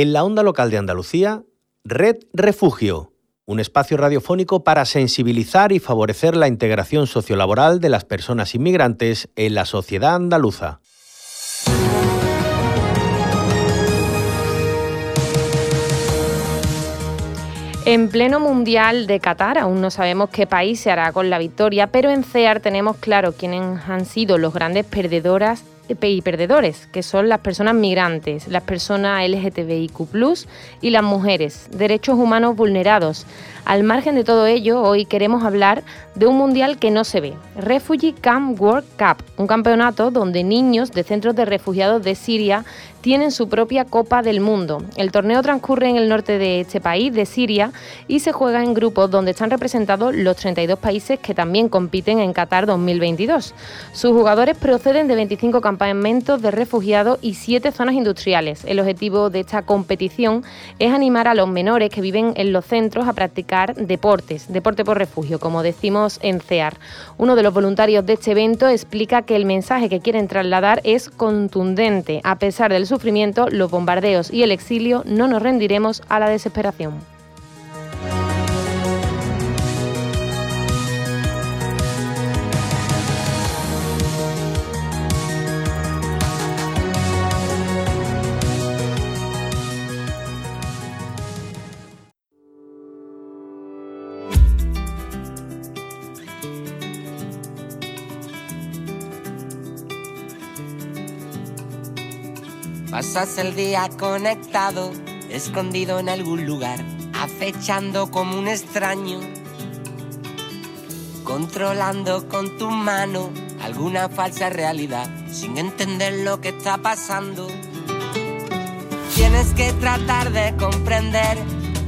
En la onda local de Andalucía, Red Refugio, un espacio radiofónico para sensibilizar y favorecer la integración sociolaboral de las personas inmigrantes en la sociedad andaluza. En pleno Mundial de Qatar, aún no sabemos qué país se hará con la victoria, pero en CEAR tenemos claro quiénes han sido los grandes perdedoras y perdedores, que son las personas migrantes, las personas LGTBIQ y las mujeres, derechos humanos vulnerados. Al margen de todo ello, hoy queremos hablar de un mundial que no se ve, Refugee Camp World Cup, un campeonato donde niños de centros de refugiados de Siria tienen su propia Copa del Mundo. El torneo transcurre en el norte de este país, de Siria, y se juega en grupos donde están representados los 32 países que también compiten en Qatar 2022. Sus jugadores proceden de 25 campamentos de refugiados y 7 zonas industriales. El objetivo de esta competición es animar a los menores que viven en los centros a practicar deportes, deporte por refugio, como decimos en CEAR. Uno de los voluntarios de este evento explica que el mensaje que quieren trasladar es contundente, a pesar del sufrimiento, los bombardeos y el exilio, no nos rendiremos a la desesperación. El día conectado, escondido en algún lugar, acechando como un extraño, controlando con tu mano alguna falsa realidad, sin entender lo que está pasando. Tienes que tratar de comprender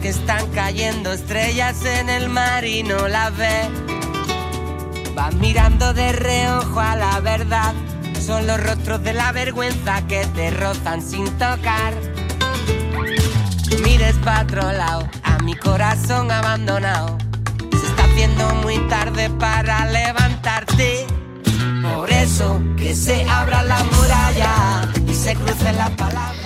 que están cayendo estrellas en el mar y no las ves. Vas mirando de reojo a la verdad son los rostros de la vergüenza que te rozan sin tocar. Mires para otro lado, a mi corazón abandonado. Se está haciendo muy tarde para levantarte. Por eso que se abra la muralla y se crucen las palabras.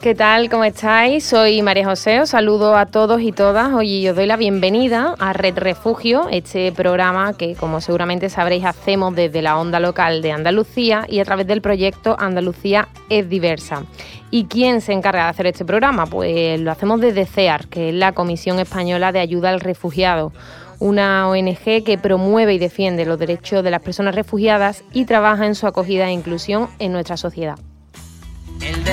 ¿Qué tal? ¿Cómo estáis? Soy María José, os saludo a todos y todas. Hoy os doy la bienvenida a Red Refugio, este programa que, como seguramente sabréis, hacemos desde la onda local de Andalucía y a través del proyecto Andalucía es diversa. ¿Y quién se encarga de hacer este programa? Pues lo hacemos desde CEAR, que es la Comisión Española de Ayuda al Refugiado una ONG que promueve y defiende los derechos de las personas refugiadas y trabaja en su acogida e inclusión en nuestra sociedad.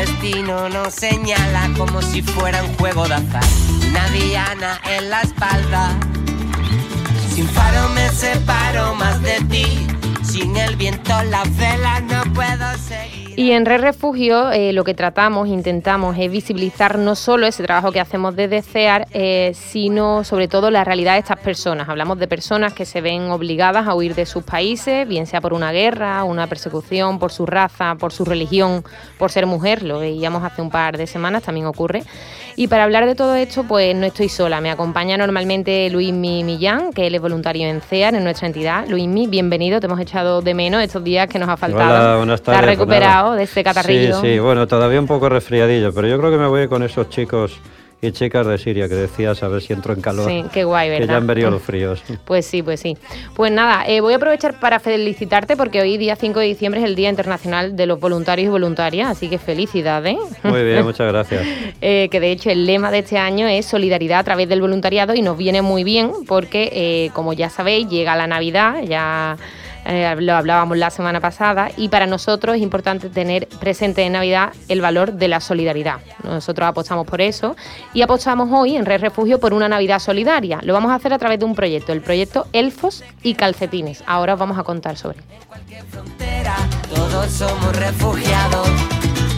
Destino nos señala como si fuera un juego de azar. Una diana en la espalda. Sin faro me separo más de ti. Sin el viento la vela no puedo seguir. Y en Red Refugio eh, lo que tratamos, intentamos es visibilizar no solo ese trabajo que hacemos desde CEAR, eh, sino sobre todo la realidad de estas personas. Hablamos de personas que se ven obligadas a huir de sus países, bien sea por una guerra, una persecución, por su raza, por su religión, por ser mujer, lo veíamos hace un par de semanas, también ocurre. Y para hablar de todo esto, pues no estoy sola, me acompaña normalmente Luismi Millán, que él es voluntario en CEAR, en nuestra entidad. Luismi, bienvenido, te hemos echado de menos estos días que nos ha faltado. Hola, buenas tardes. Pues recuperado de este catarrillo. Sí, sí, bueno, todavía un poco resfriadillo, pero yo creo que me voy con esos chicos y chicas de Siria que decías a ver si entro en calor. Sí, qué guay, ¿verdad? Que ya han venido los fríos. Pues sí, pues sí. Pues nada, eh, voy a aprovechar para felicitarte porque hoy, día 5 de diciembre, es el Día Internacional de los Voluntarios y Voluntarias, así que felicidades. Muy bien, muchas gracias. eh, que de hecho el lema de este año es solidaridad a través del voluntariado y nos viene muy bien porque, eh, como ya sabéis, llega la Navidad, ya eh, lo hablábamos la semana pasada, y para nosotros es importante tener presente en Navidad el valor de la solidaridad. Nosotros apostamos por eso y apostamos hoy en Red Refugio por una Navidad solidaria. Lo vamos a hacer a través de un proyecto, el proyecto Elfos y Calcetines. Ahora os vamos a contar sobre. Cualquier frontera, todos somos refugiados.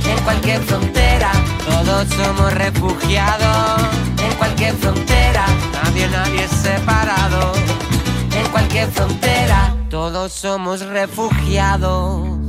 En cualquier frontera, todos somos refugiados. En cualquier frontera, nadie, nadie es separado. Cualquier frontera, todos somos refugiados.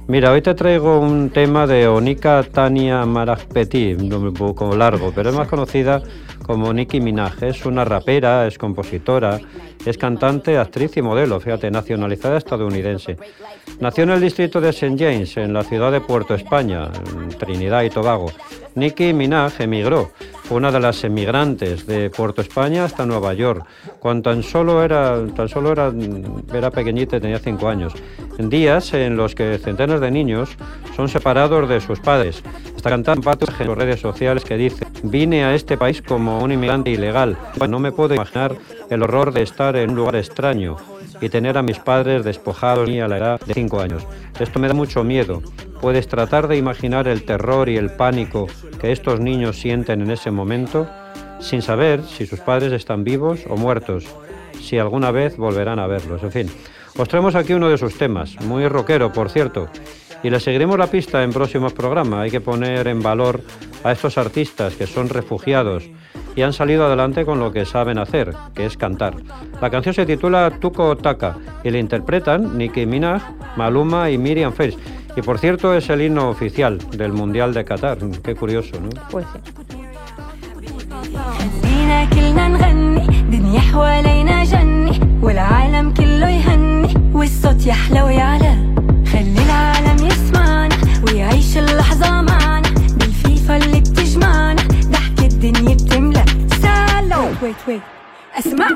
Mira, hoy te traigo un tema de Onika Tania Maragpeti, un poco largo, pero es más conocida como Nicki Minaj. Es una rapera, es compositora, es cantante, actriz y modelo, fíjate, nacionalizada estadounidense. Nació en el distrito de St. James, en la ciudad de Puerto España, en Trinidad y Tobago. Nicki Minaj emigró, fue una de las emigrantes de Puerto España hasta Nueva York, cuando tan solo era, tan solo era, era pequeñita tenía cinco años. En días en los que de niños son separados de sus padres. Está cantando en las redes sociales que dice, vine a este país como un inmigrante ilegal. No me puedo imaginar el horror de estar en un lugar extraño y tener a mis padres despojados a la edad de cinco años. Esto me da mucho miedo. ¿Puedes tratar de imaginar el terror y el pánico que estos niños sienten en ese momento sin saber si sus padres están vivos o muertos, si alguna vez volverán a verlos? En fin, os aquí uno de sus temas, muy rockero, por cierto, y le seguiremos la pista en próximos programas. Hay que poner en valor a estos artistas que son refugiados y han salido adelante con lo que saben hacer, que es cantar. La canción se titula Tuko Taka y la interpretan Nicki Minaj, Maluma y Miriam Face. Y por cierto es el himno oficial del Mundial de Qatar. Qué curioso, ¿no? Pues sí. خلينا كلنا نغني دنيا حوالينا جني والعالم كله يهني والصوت يحلى ويعلى. خلي العالم يسمعنا ويعيش اللحظة معنا. بالفيفا اللي بتجمعنا ضحك الدنيا بتملى. سلام. ويت ويت اسمع.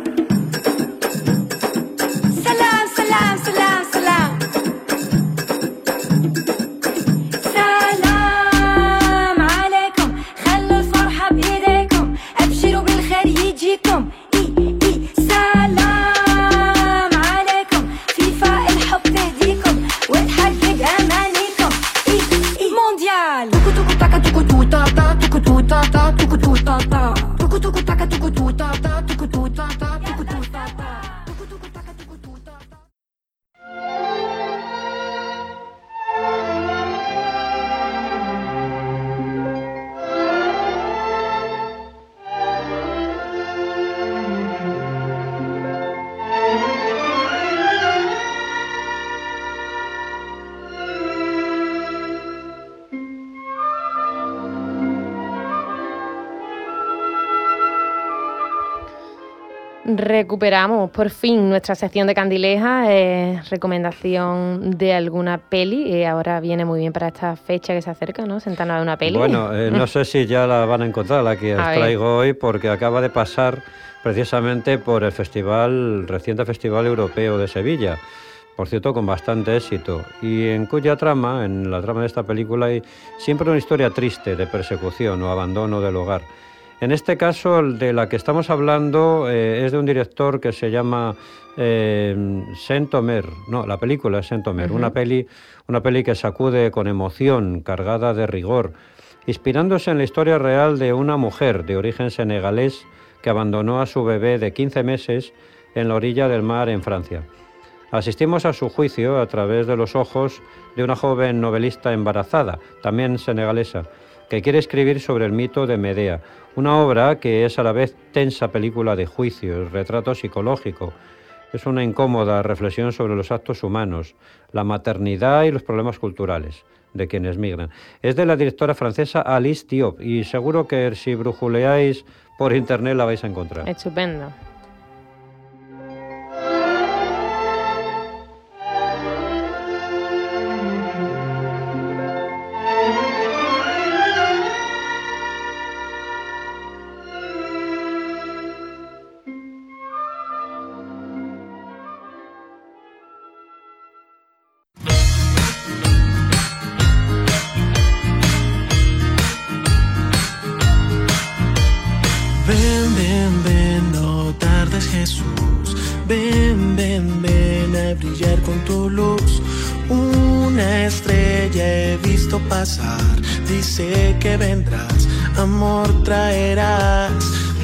Recuperamos por fin nuestra sección de Candileja, eh, recomendación de alguna peli. eh, ahora viene muy bien para esta fecha que se acerca, ¿no? Sentarnos a una peli. Bueno, eh, no sé si ya la van a encontrar, la que os ver. traigo hoy, porque acaba de pasar precisamente por el festival, el reciente Festival Europeo de Sevilla. Por cierto, con bastante éxito. Y en cuya trama, en la trama de esta película, hay siempre una historia triste de persecución o abandono del hogar. En este caso, el de la que estamos hablando eh, es de un director que se llama eh, Saint-Omer. No, la película es Saint-Omer, una, peli, una peli que sacude con emoción, cargada de rigor, inspirándose en la historia real de una mujer de origen senegalés que abandonó a su bebé de 15 meses en la orilla del mar en Francia. Asistimos a su juicio a través de los ojos de una joven novelista embarazada, también senegalesa, que quiere escribir sobre el mito de Medea, una obra que es a la vez tensa película de juicio, retrato psicológico. Es una incómoda reflexión sobre los actos humanos, la maternidad y los problemas culturales de quienes migran. Es de la directora francesa Alice Diop y seguro que si brujuleáis por internet la vais a encontrar. Estupendo. Vendrás, amor traerás.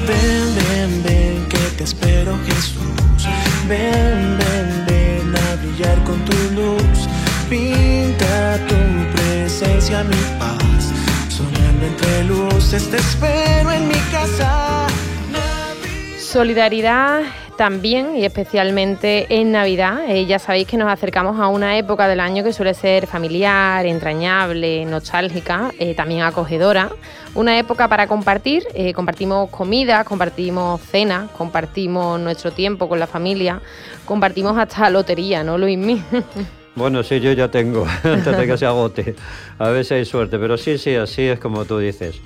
Ven, ven, ven, que te espero Jesús. Ven, ven, ven a brillar con tu luz. Pinta tu presencia, mi paz. Soñando entre luces, te espero en mi casa. Solidaridad también y especialmente en Navidad. Eh, ya sabéis que nos acercamos a una época del año que suele ser familiar, entrañable, nostálgica, eh, también acogedora. Una época para compartir. Eh, compartimos comida, compartimos cena, compartimos nuestro tiempo con la familia, compartimos hasta lotería, ¿no, Luismi? Bueno, sí, yo ya tengo, antes de que se agote. A si hay suerte, pero sí, sí, así es como tú dices.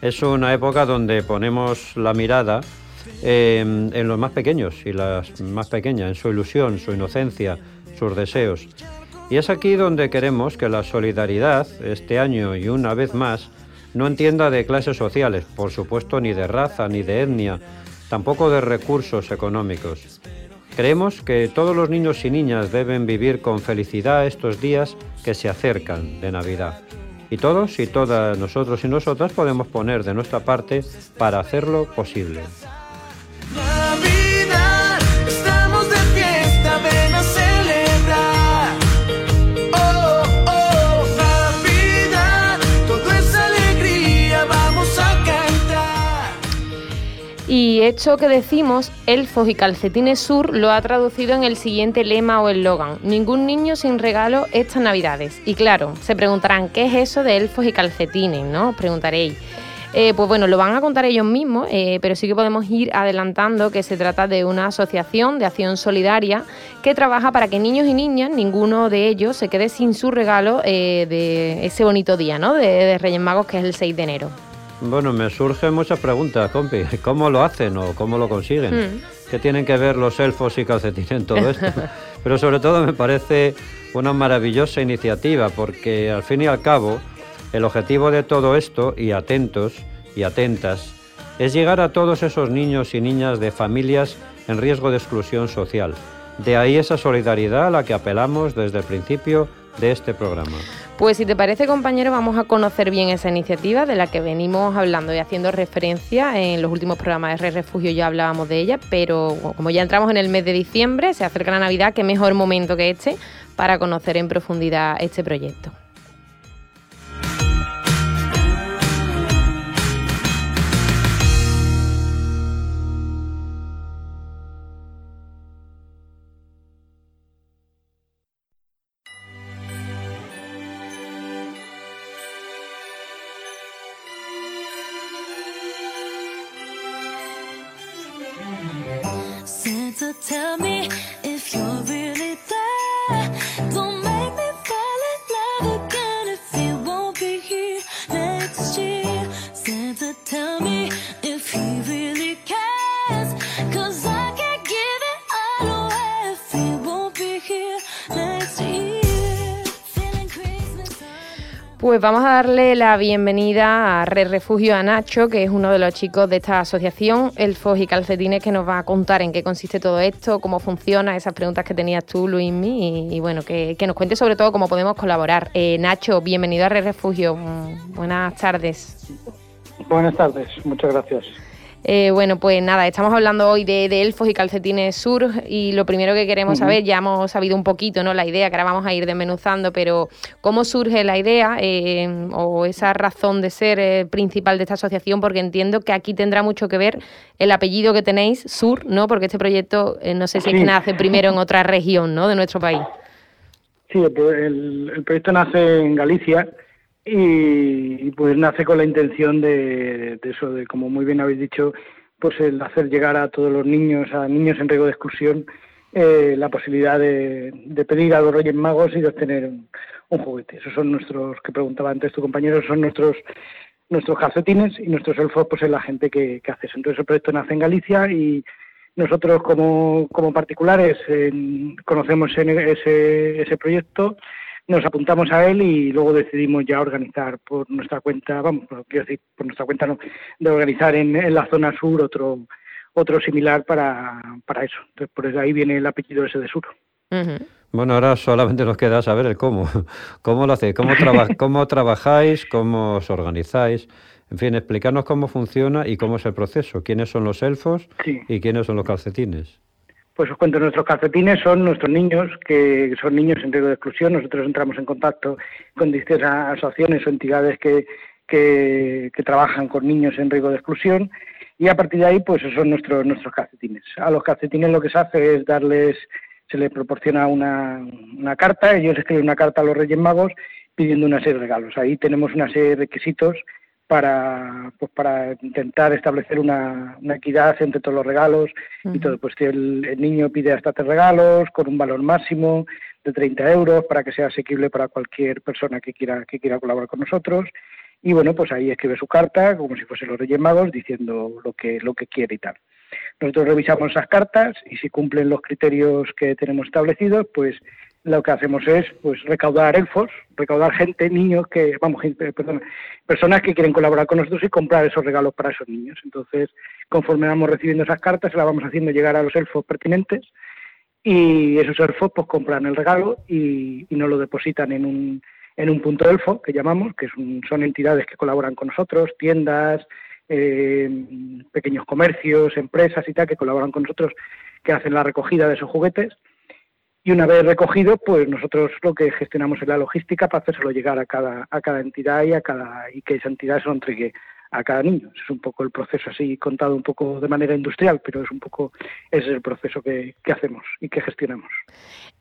Es una época donde ponemos la mirada eh, en los más pequeños y las más pequeñas, en su ilusión, su inocencia, sus deseos. Y es aquí donde queremos que la solidaridad, este año y una vez más, no entienda de clases sociales, por supuesto ni de raza ni de etnia, tampoco de recursos económicos. Creemos que todos los niños y niñas deben vivir con felicidad estos días que se acercan de Navidad. Y todos y todas nosotros y nosotras podemos poner de nuestra parte para hacerlo posible. Esto que decimos, Elfos y Calcetines Sur lo ha traducido en el siguiente lema o eslogan: Ningún niño sin regalo estas Navidades. Y claro, se preguntarán, ¿qué es eso de Elfos y Calcetines? ¿No? Os preguntaréis. Eh, pues bueno, lo van a contar ellos mismos, eh, pero sí que podemos ir adelantando que se trata de una asociación de acción solidaria que trabaja para que niños y niñas, ninguno de ellos, se quede sin su regalo eh, de ese bonito día, ¿no? De, de Reyes Magos, que es el 6 de enero. Bueno, me surgen muchas preguntas, compi. ¿Cómo lo hacen o cómo lo consiguen? Mm. ¿Qué tienen que ver los elfos y calcetines en todo esto? Pero sobre todo me parece una maravillosa iniciativa porque al fin y al cabo el objetivo de todo esto, y atentos y atentas, es llegar a todos esos niños y niñas de familias en riesgo de exclusión social. De ahí esa solidaridad a la que apelamos desde el principio de este programa. Pues si te parece, compañero, vamos a conocer bien esa iniciativa de la que venimos hablando y haciendo referencia. En los últimos programas de Red Refugio ya hablábamos de ella, pero como ya entramos en el mes de diciembre, se acerca la Navidad, qué mejor momento que este para conocer en profundidad este proyecto. Pues vamos a darle la bienvenida a Red Refugio a Nacho, que es uno de los chicos de esta asociación, Elfos y Calcetines, que nos va a contar en qué consiste todo esto, cómo funciona, esas preguntas que tenías tú, Luismi, y, y bueno, que, que nos cuente sobre todo cómo podemos colaborar. Eh, Nacho, bienvenido a Red Refugio. Mm, Buenas tardes. Buenas tardes, muchas gracias. Eh, bueno, pues nada, estamos hablando hoy de, de Elfos y Calcetines Sur y lo primero que queremos saber, ya hemos sabido un poquito, ¿no? La idea, que ahora vamos a ir desmenuzando, pero ¿cómo surge la idea eh, o esa razón de ser eh, principal de esta asociación? Porque entiendo que aquí tendrá mucho que ver el apellido que tenéis, Sur, ¿no? Porque este proyecto, eh, no sé si es que nace primero en otra región, ¿no? De nuestro país. Sí, el- el proyecto nace en Galicia y, pues nace con la intención de, de eso, de como muy bien habéis dicho, pues el hacer llegar a todos los niños, a niños en riesgo de exclusión, eh, la posibilidad de, pedir a los Reyes Magos y de obtener un, un juguete. Esos son nuestros, que preguntaba antes tu compañero, son nuestros nuestros calcetines y nuestros elfos pues es la gente que, que hace eso. Entonces el proyecto nace en Galicia y nosotros como, como particulares eh, conocemos ese, ese proyecto, nos apuntamos a él y luego decidimos ya organizar por nuestra cuenta, vamos, quiero decir, por nuestra cuenta no, de organizar en, en la zona sur otro otro similar para, para eso. Entonces por eso ahí viene el apellido ese de sur. Bueno, ahora solamente nos queda saber el cómo. ¿Cómo lo hacéis? ¿Cómo, traba- cómo trabajáis? ¿Cómo os organizáis? En fin, explicarnos cómo funciona y cómo es el proceso. ¿Quiénes son los elfos Sí. y quiénes son los calcetines? Pues os cuento, nuestros calcetines son nuestros niños, que son niños en riesgo de exclusión. Nosotros entramos en contacto con distintas asociaciones o entidades que, que, trabajan con niños en riesgo de exclusión y a partir de ahí, pues esos son nuestros, nuestros calcetines. A los calcetines lo que se hace es darles, se les proporciona una, una carta, ellos escriben una carta a los Reyes Magos pidiendo una serie de regalos. Ahí tenemos una serie de requisitos para pues para intentar establecer una, una equidad entre todos los regalos y todo. Pues que el, el niño pide hasta tres regalos con un valor máximo de 30 euros para que sea asequible para cualquier persona que quiera que quiera colaborar con nosotros. Y bueno pues ahí escribe su carta como si fuese los Reyes Magos diciendo lo que lo que quiere y tal. Nosotros revisamos esas cartas y si cumplen los criterios que tenemos establecidos pues lo que hacemos es pues recaudar elfos, recaudar gente, niños que, vamos, gente, personas que quieren colaborar con nosotros y comprar esos regalos para esos niños. Entonces, conforme vamos recibiendo esas cartas, se las vamos haciendo llegar a los elfos pertinentes y esos elfos pues compran el regalo y, y nos lo depositan en un, en un punto elfo que llamamos, que son entidades que colaboran con nosotros, tiendas, eh, pequeños comercios, empresas y tal, que colaboran con nosotros, que hacen la recogida de esos juguetes y una vez recogido, pues nosotros lo que gestionamos es la logística para hacérselo llegar a cada, a cada entidad y a cada y que esa entidad se lo entregue a cada niño. Es un poco el proceso así contado un poco de manera industrial, pero es un poco ese es el proceso que, que hacemos y que gestionamos.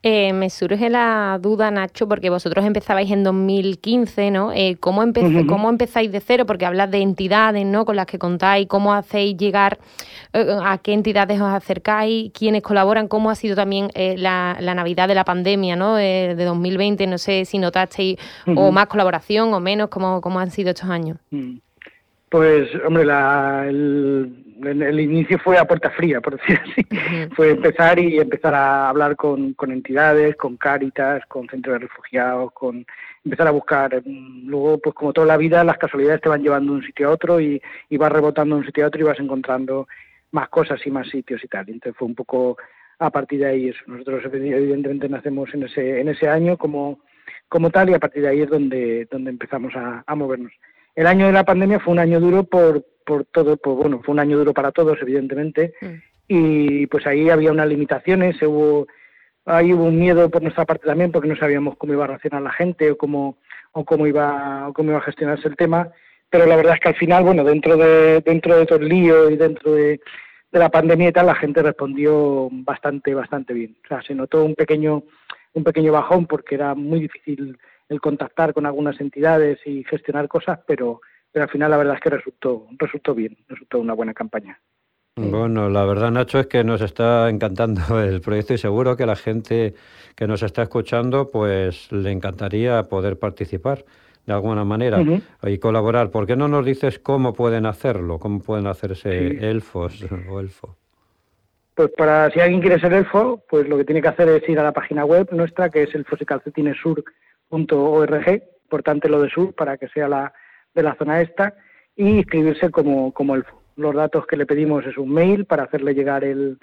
Eh, me surge la duda, Nacho, porque vosotros empezabais en 2015, ¿no? Eh, ¿cómo, empe-. ¿Cómo empezáis de cero? Porque hablas de entidades, ¿no? Con las que contáis, ¿cómo hacéis llegar, eh, a qué entidades os acercáis, quiénes colaboran? ¿Cómo ha sido también eh, la, la Navidad de la pandemia, ¿no? Eh, de 2020, no sé si notasteis o más colaboración o menos, ¿cómo, cómo han sido estos años? Mm. Pues, hombre, la, el, el- el inicio fue a puerta fría, por decir así. Fue empezar y empezar a hablar con, con entidades, con Cáritas, con centros de refugiados, con empezar a buscar. mm, Luego, pues como toda la vida, las casualidades te van llevando de un sitio a otro y, y vas rebotando de un sitio a otro y vas encontrando más cosas y más sitios y tal. Entonces fue un poco a partir de ahí eso. Nosotros evidentemente nacemos en ese, en ese año como, como tal y a partir de ahí es donde, donde empezamos a, a movernos. El año de la pandemia fue un año duro por, por todo, pues bueno, fue un año duro para todos, evidentemente, y pues ahí había unas limitaciones, hubo, ahí hubo un miedo por nuestra parte también, porque no sabíamos cómo iba a reaccionar la gente o cómo, o cómo iba, o cómo iba a gestionarse el tema, pero la verdad es que al final, bueno, dentro de, dentro de todo el lío y dentro de, de la pandemia y tal, la gente respondió bastante, bastante bien. O sea, se notó un pequeño, un pequeño bajón porque era muy difícil el contactar con algunas entidades y gestionar cosas, pero, pero al final la verdad es que resultó, resultó bien, resultó una buena campaña. Bueno, la verdad, Nacho, es que nos está encantando el proyecto y seguro que la gente que nos está escuchando, pues le encantaría poder participar de alguna manera y colaborar. ¿Por qué no nos dices cómo pueden hacerlo? ¿Cómo pueden hacerse Sí. elfos o elfo? Pues para si alguien quiere ser elfo, pues lo que tiene que hacer es ir a la página web nuestra, que es elfosicalcetinesur.org, importante lo de sur para que sea la de la zona esta, y inscribirse como, como elfo. Los datos que le pedimos es un mail para hacerle llegar el,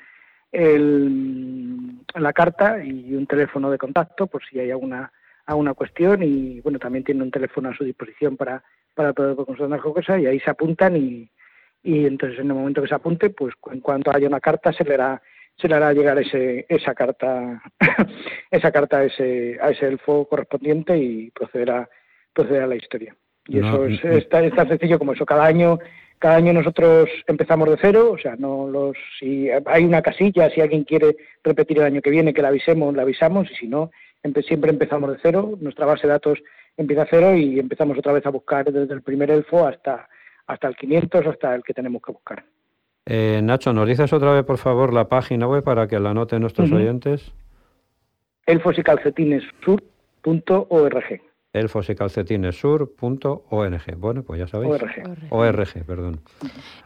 el- la carta y un teléfono de contacto por si hay alguna, alguna cuestión y bueno, también tiene un teléfono a su disposición para, para poder consultar cualquier cosa y ahí se apuntan y, y entonces en el momento que se apunte, pues en cuanto haya una carta se le hará se le hará llegar ese, esa carta esa carta a ese, a ese elfo correspondiente y procederá procederá a la historia. Y No, eso es, es tan, es tan sencillo como eso. Cada año cada año nosotros empezamos de cero, o sea, no los si hay una casilla, si alguien quiere repetir el año que viene que la avisemos, la avisamos y si no, empe- siempre empezamos de cero, nuestra base de datos empieza a cero y empezamos otra vez a buscar desde el primer elfo hasta hasta el 500, hasta el que tenemos que buscar. Eh, Nacho, ¿nos dices otra vez, por favor, la página web para que la anoten nuestros oyentes? elfos y calcetines sur.org. elfos y calcetinesur.org. Bueno, pues ya sabéis. ORG. ORG, perdón.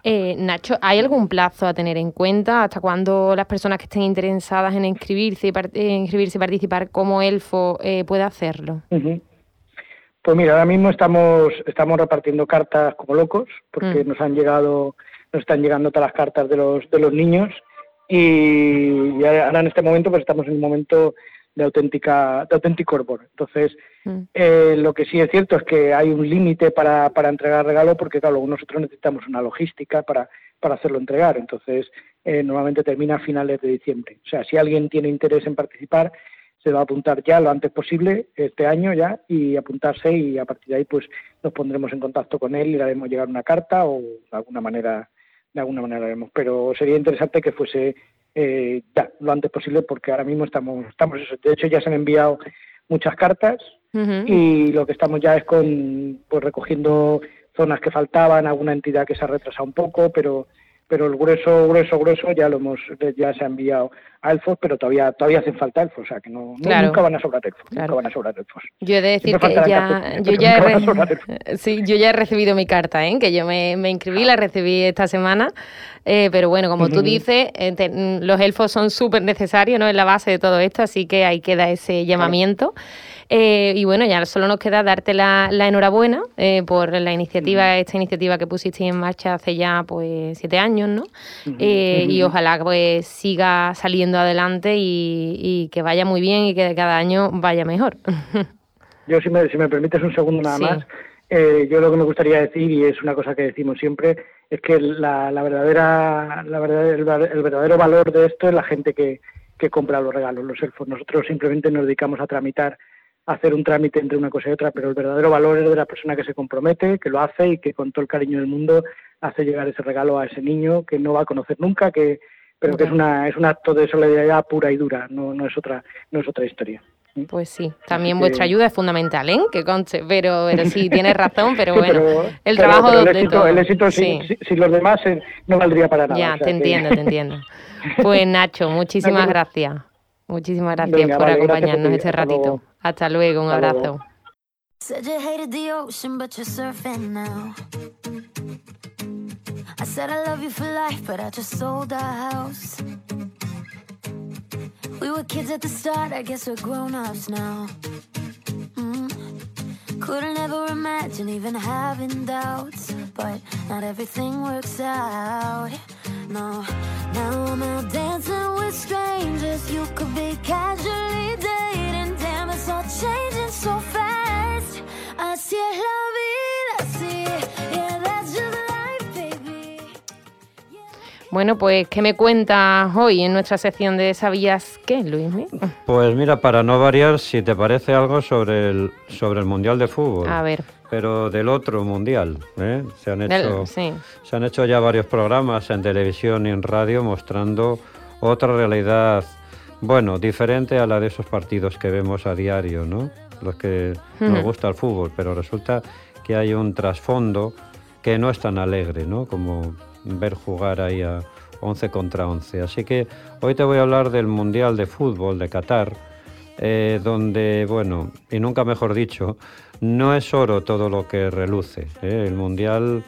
Eh, Nacho, ¿hay algún plazo a tener en cuenta? ¿Hasta cuándo las personas que estén interesadas en inscribirse y, par- inscribirse y participar como elfo eh, puede hacerlo? Pues mira, ahora mismo estamos estamos repartiendo cartas como locos porque Mm. nos han llegado nos están llegando todas las cartas de los de los niños y, y ahora en este momento pues estamos en un momento de auténtica de auténtico hervor. Entonces, Mm. eh, lo que sí es cierto es que hay un límite para, para entregar regalo porque, claro, nosotros necesitamos una logística para, para hacerlo entregar. Entonces, eh, normalmente termina a finales de diciembre. O sea, si alguien tiene interés en participar, se va a apuntar ya lo antes posible, este año ya, y apuntarse y a partir de ahí pues nos pondremos en contacto con él y le haremos llegar una carta o de alguna manera, de alguna manera haremos. Pero sería interesante que fuese eh, ya lo antes posible porque ahora mismo estamos, estamos eso. De hecho ya se han enviado muchas cartas y lo que estamos ya es con pues recogiendo zonas que faltaban, alguna entidad que se ha retrasado un poco, pero pero el grueso, grueso, grueso ya lo hemos, ya se ha enviado a elfos, pero todavía, todavía hacen falta elfos, o sea que no, no- Claro. nunca van a sobrar elfos, Claro. nunca van a sobrar elfos. Yo he de decir que ya, yo ya, he sí, yo ya he recibido mi carta, ¿eh? que yo me, me inscribí, la recibí esta semana, eh, pero bueno, como tú Ujú. dices, eh, te- los elfos son súper necesarios, ¿no? En la base de todo esto, así que ahí queda ese llamamiento. Eh, y bueno, ya solo nos queda darte la, la enhorabuena eh, por la iniciativa, esta iniciativa que pusiste en marcha hace ya pues siete años, ¿no? Eh, Y ojalá pues siga saliendo adelante y, y que vaya muy bien y que cada año vaya mejor. Yo, si me, si me permites un segundo nada Sí. más, eh, yo lo que me gustaría decir, y es una cosa que decimos siempre, es que la, la verdadera, la verdadera- el, ver- el verdadero valor de esto es la gente que, que compra los regalos, los elfos. Nosotros simplemente nos dedicamos a tramitar, hacer un trámite entre una cosa y otra, pero el verdadero valor es de la persona que se compromete, que lo hace y que con todo el cariño del mundo hace llegar ese regalo a ese niño que no va a conocer nunca, que pero que es una es un acto de solidaridad pura y dura, no, no es otra no es otra historia. Pues sí, también vuestra ayuda es fundamental, ¿eh? Que conste, pero, pero sí, tienes razón, pero Sí, bueno, pero- el trabajo pero el de éxito, todo. el éxito sí. sin, los demás eh, no valdría para nada. Ya, o sea te que- entiendo, te entiendo. Pues Nacho, muchísimas gracias. Muchísimas gracias Venga, por vale, gracias acompañarnos tu- este hasta ratito. luego. Hasta luego, un Hasta luego. abrazo. Said you hated the ocean, but you're surfing now. I said I love you for life, but I just sold our house. We were kids at the start, I guess we're grown ups now. Mm. Couldn't ever imagine even having doubts, but not everything works out. No, now I'm out dancing with strangers. You could be casually dating, damn, it's all changing so fast. Así es la vida, sí, yeah, that's just. Bueno, pues, ¿qué me cuentas hoy en nuestra sección de ¿Sabías qué, Luis? Pues mira, para no variar, si te parece algo sobre el, sobre el Mundial de Fútbol. A ver. Pero del otro Mundial. ¿eh? Se, han Del- hecho, sí. se han hecho ya varios programas en televisión y en radio mostrando otra realidad, bueno, diferente a la de esos partidos que vemos a diario, ¿no? Los que nos gusta el fútbol, pero resulta que hay un trasfondo que no es tan alegre, ¿no? Como ver jugar ahí a 11 contra 11. Así que hoy te voy a hablar del Mundial de Fútbol de Qatar, eh, donde, bueno, y nunca mejor dicho, no es oro todo lo que reluce. ¿eh? El Mundial,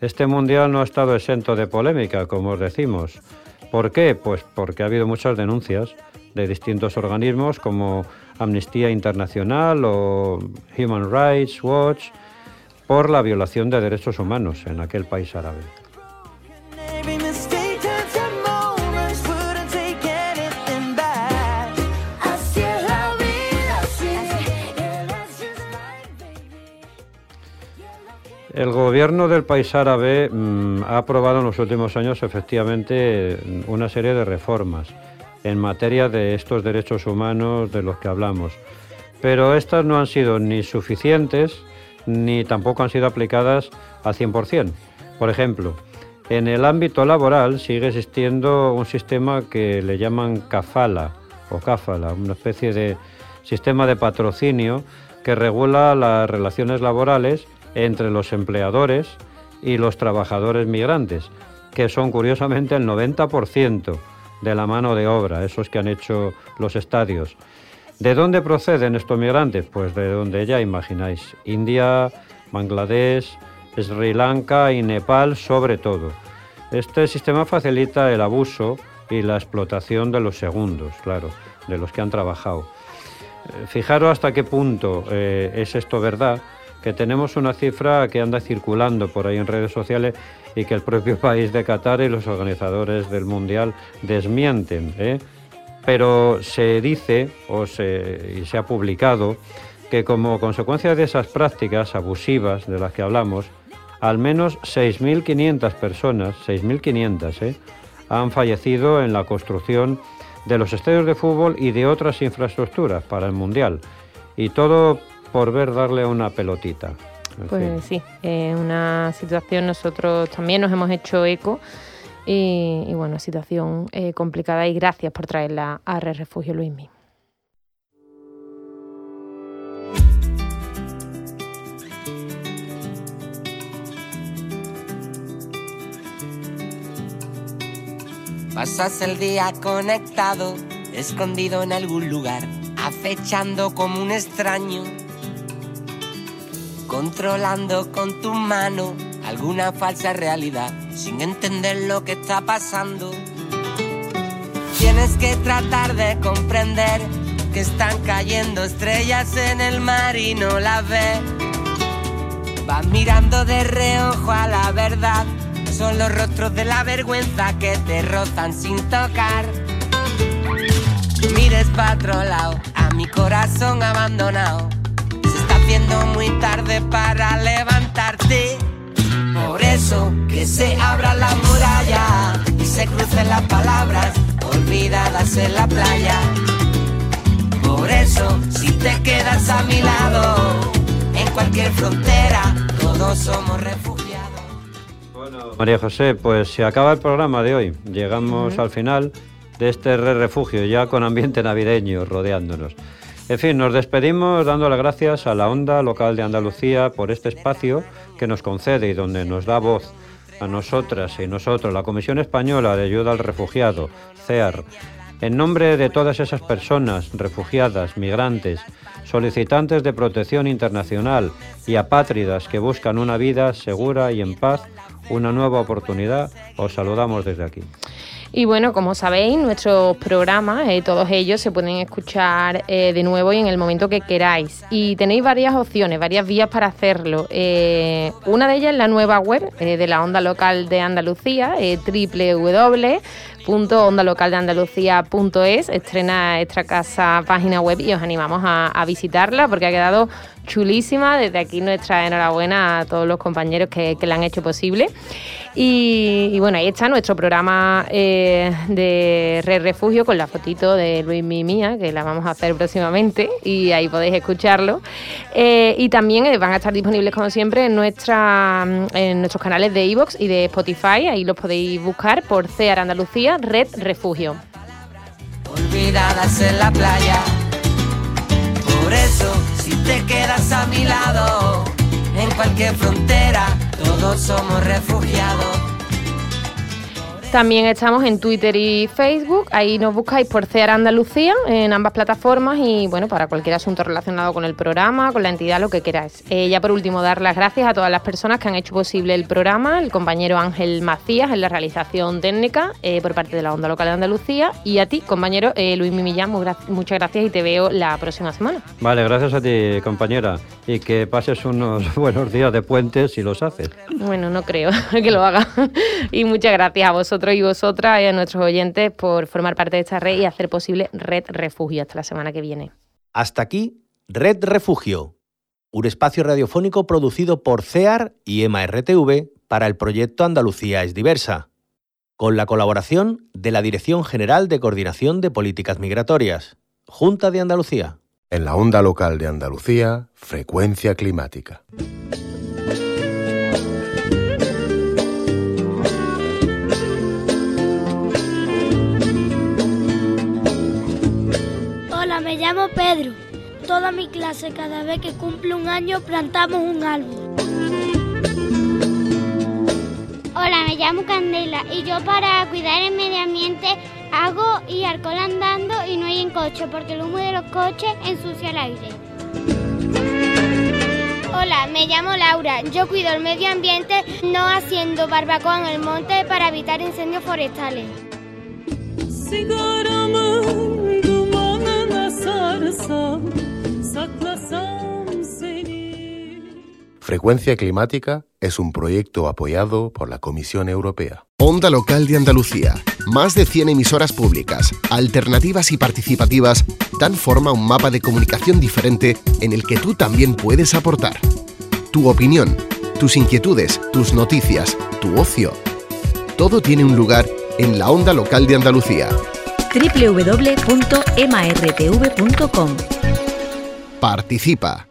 este Mundial no ha estado exento de polémica, como os decimos. ¿Por qué? Pues porque ha habido muchas denuncias de distintos organismos como Amnistía Internacional o Human Rights Watch por la violación de derechos humanos en aquel país árabe. El gobierno del país árabe mm, ha aprobado en los últimos años efectivamente una serie de reformas en materia de estos derechos humanos de los que hablamos. Pero estas no han sido ni suficientes ni tampoco han sido aplicadas al 100%. Por ejemplo, en el ámbito laboral sigue existiendo un sistema que le llaman kafala o kafala, una especie de sistema de patrocinio que regula las relaciones laborales entre los empleadores y los trabajadores migrantes, que son curiosamente el 90% de la mano de obra, esos que han hecho los estadios. ¿De dónde proceden estos migrantes? Pues de donde ya imagináis, India, Bangladesh, Sri Lanka y Nepal sobre todo. Este sistema facilita el abuso y la explotación de los segundos, claro, de los que han trabajado. Eh, Fijaros hasta qué punto eh, es esto verdad, que tenemos una cifra que anda circulando por ahí en redes sociales y que el propio país de Qatar y los organizadores del Mundial desmienten. ¿eh? pero se dice o se, y se ha publicado que como consecuencia de esas prácticas abusivas de las que hablamos, al menos 6.500 personas, 6.500, ¿eh? han fallecido en la construcción de los estadios de fútbol y de otras infraestructuras para el Mundial. Y todo por ver darle una pelotita. En Pues fin. sí, es una situación, nosotros también nos hemos hecho eco y, y bueno, situación eh, complicada y gracias por traerla a Red Refugio Luismi. Pasas el día conectado, escondido en algún lugar, acechando como un extraño, controlando con tu mano alguna falsa realidad, sin entender lo que está pasando. Tienes que tratar de comprender que están cayendo estrellas en el mar y no las ves. Vas mirando de reojo a la verdad. Son los rostros de la vergüenza que te rozan sin tocar. Mires para otro lado, a mi corazón abandonado. Haciendo muy tarde para levantarte. Por eso que se abra la muralla y se crucen las palabras olvidadas en la playa. Por eso, si te quedas a mi lado, en cualquier frontera, todos somos refugiados. María José, pues se acaba el programa de hoy. Llegamos al final de este re refugio, ya con ambiente navideño rodeándonos. En fin, nos despedimos dando las gracias a la Onda Local de Andalucía por este espacio que nos concede y donde nos da voz a nosotras y nosotros, la Comisión Española de Ayuda al Refugiado, CEAR. En nombre de todas esas personas, refugiadas, migrantes, solicitantes de protección internacional y apátridas que buscan una vida segura y en paz, una nueva oportunidad, os saludamos desde aquí. Y bueno, como sabéis, nuestros programas, eh, todos ellos se pueden escuchar eh, de nuevo y en el momento que queráis. Y tenéis varias opciones, varias vías para hacerlo. Eh, una de ellas es la nueva web de la Onda Local de Andalucía, eh, www.ondalocaldeandalucía.es. Estrena nuestra casa página web y os animamos a, visitarla porque ha quedado chulísima. Desde aquí nuestra enhorabuena a todos los compañeros que, que la han hecho posible. Y, bueno, ahí está nuestro programa eh, de Red Refugio con la fotito de Luis Mimía, que la vamos a hacer próximamente y ahí podéis escucharlo. Eh, y también eh, van a estar disponibles, como siempre, en, nuestra, en nuestros canales de iVoox y de Spotify. Ahí los podéis buscar por CEAR Andalucía Red Refugio. olvidadas en la playa. Por eso, si te quedas a mi lado, en cualquier frontera, todos somos refugiados. También estamos en Twitter y Facebook. Ahí nos buscáis por CEAR Andalucía en ambas plataformas y bueno, para cualquier asunto relacionado con el programa, con la entidad, lo que queráis. Eh, ya por último, dar las gracias a todas las personas que han hecho posible el programa, el compañero Ángel Macías en la realización técnica eh, por parte de la Onda Local de Andalucía y a ti, compañero eh, Luis Mimillán, muchas gracias y te veo la próxima semana. Vale, gracias a ti, compañera, y que pases unos buenos días de puente si los haces. Bueno, no creo que lo haga. y muchas gracias a vosotros y vosotras y a nuestros oyentes por formar parte de esta red y hacer posible Red Refugio hasta la semana que viene. Hasta aquí, Red Refugio, un espacio radiofónico producido por CEAR y EMA RTV para el proyecto Andalucía es diversa, con la colaboración de la Dirección General de Coordinación de Políticas Migratorias, Junta de Andalucía. En la onda local de Andalucía, frecuencia climática. Llamo Pedro. Toda mi clase, cada vez que cumple un año, plantamos un árbol. Hola, me llamo Candela y yo para cuidar el medio ambiente hago y alcohol andando y no hay en coche porque el humo de los coches ensucia el aire. Hola, me llamo Laura. Yo cuido el medio ambiente no haciendo barbacoa en el monte para evitar incendios forestales. Saklasam seni Frecuencia climática es un proyecto apoyado por la Comisión Europea. Onda Local de Andalucía. Más de 100 emisoras públicas, alternativas y participativas dan forma a un mapa de comunicación diferente en el que tú también puedes aportar. Tu opinión, tus inquietudes, tus noticias, tu ocio. Todo tiene un lugar en la Onda Local de Andalucía. www.emartv.com Participa.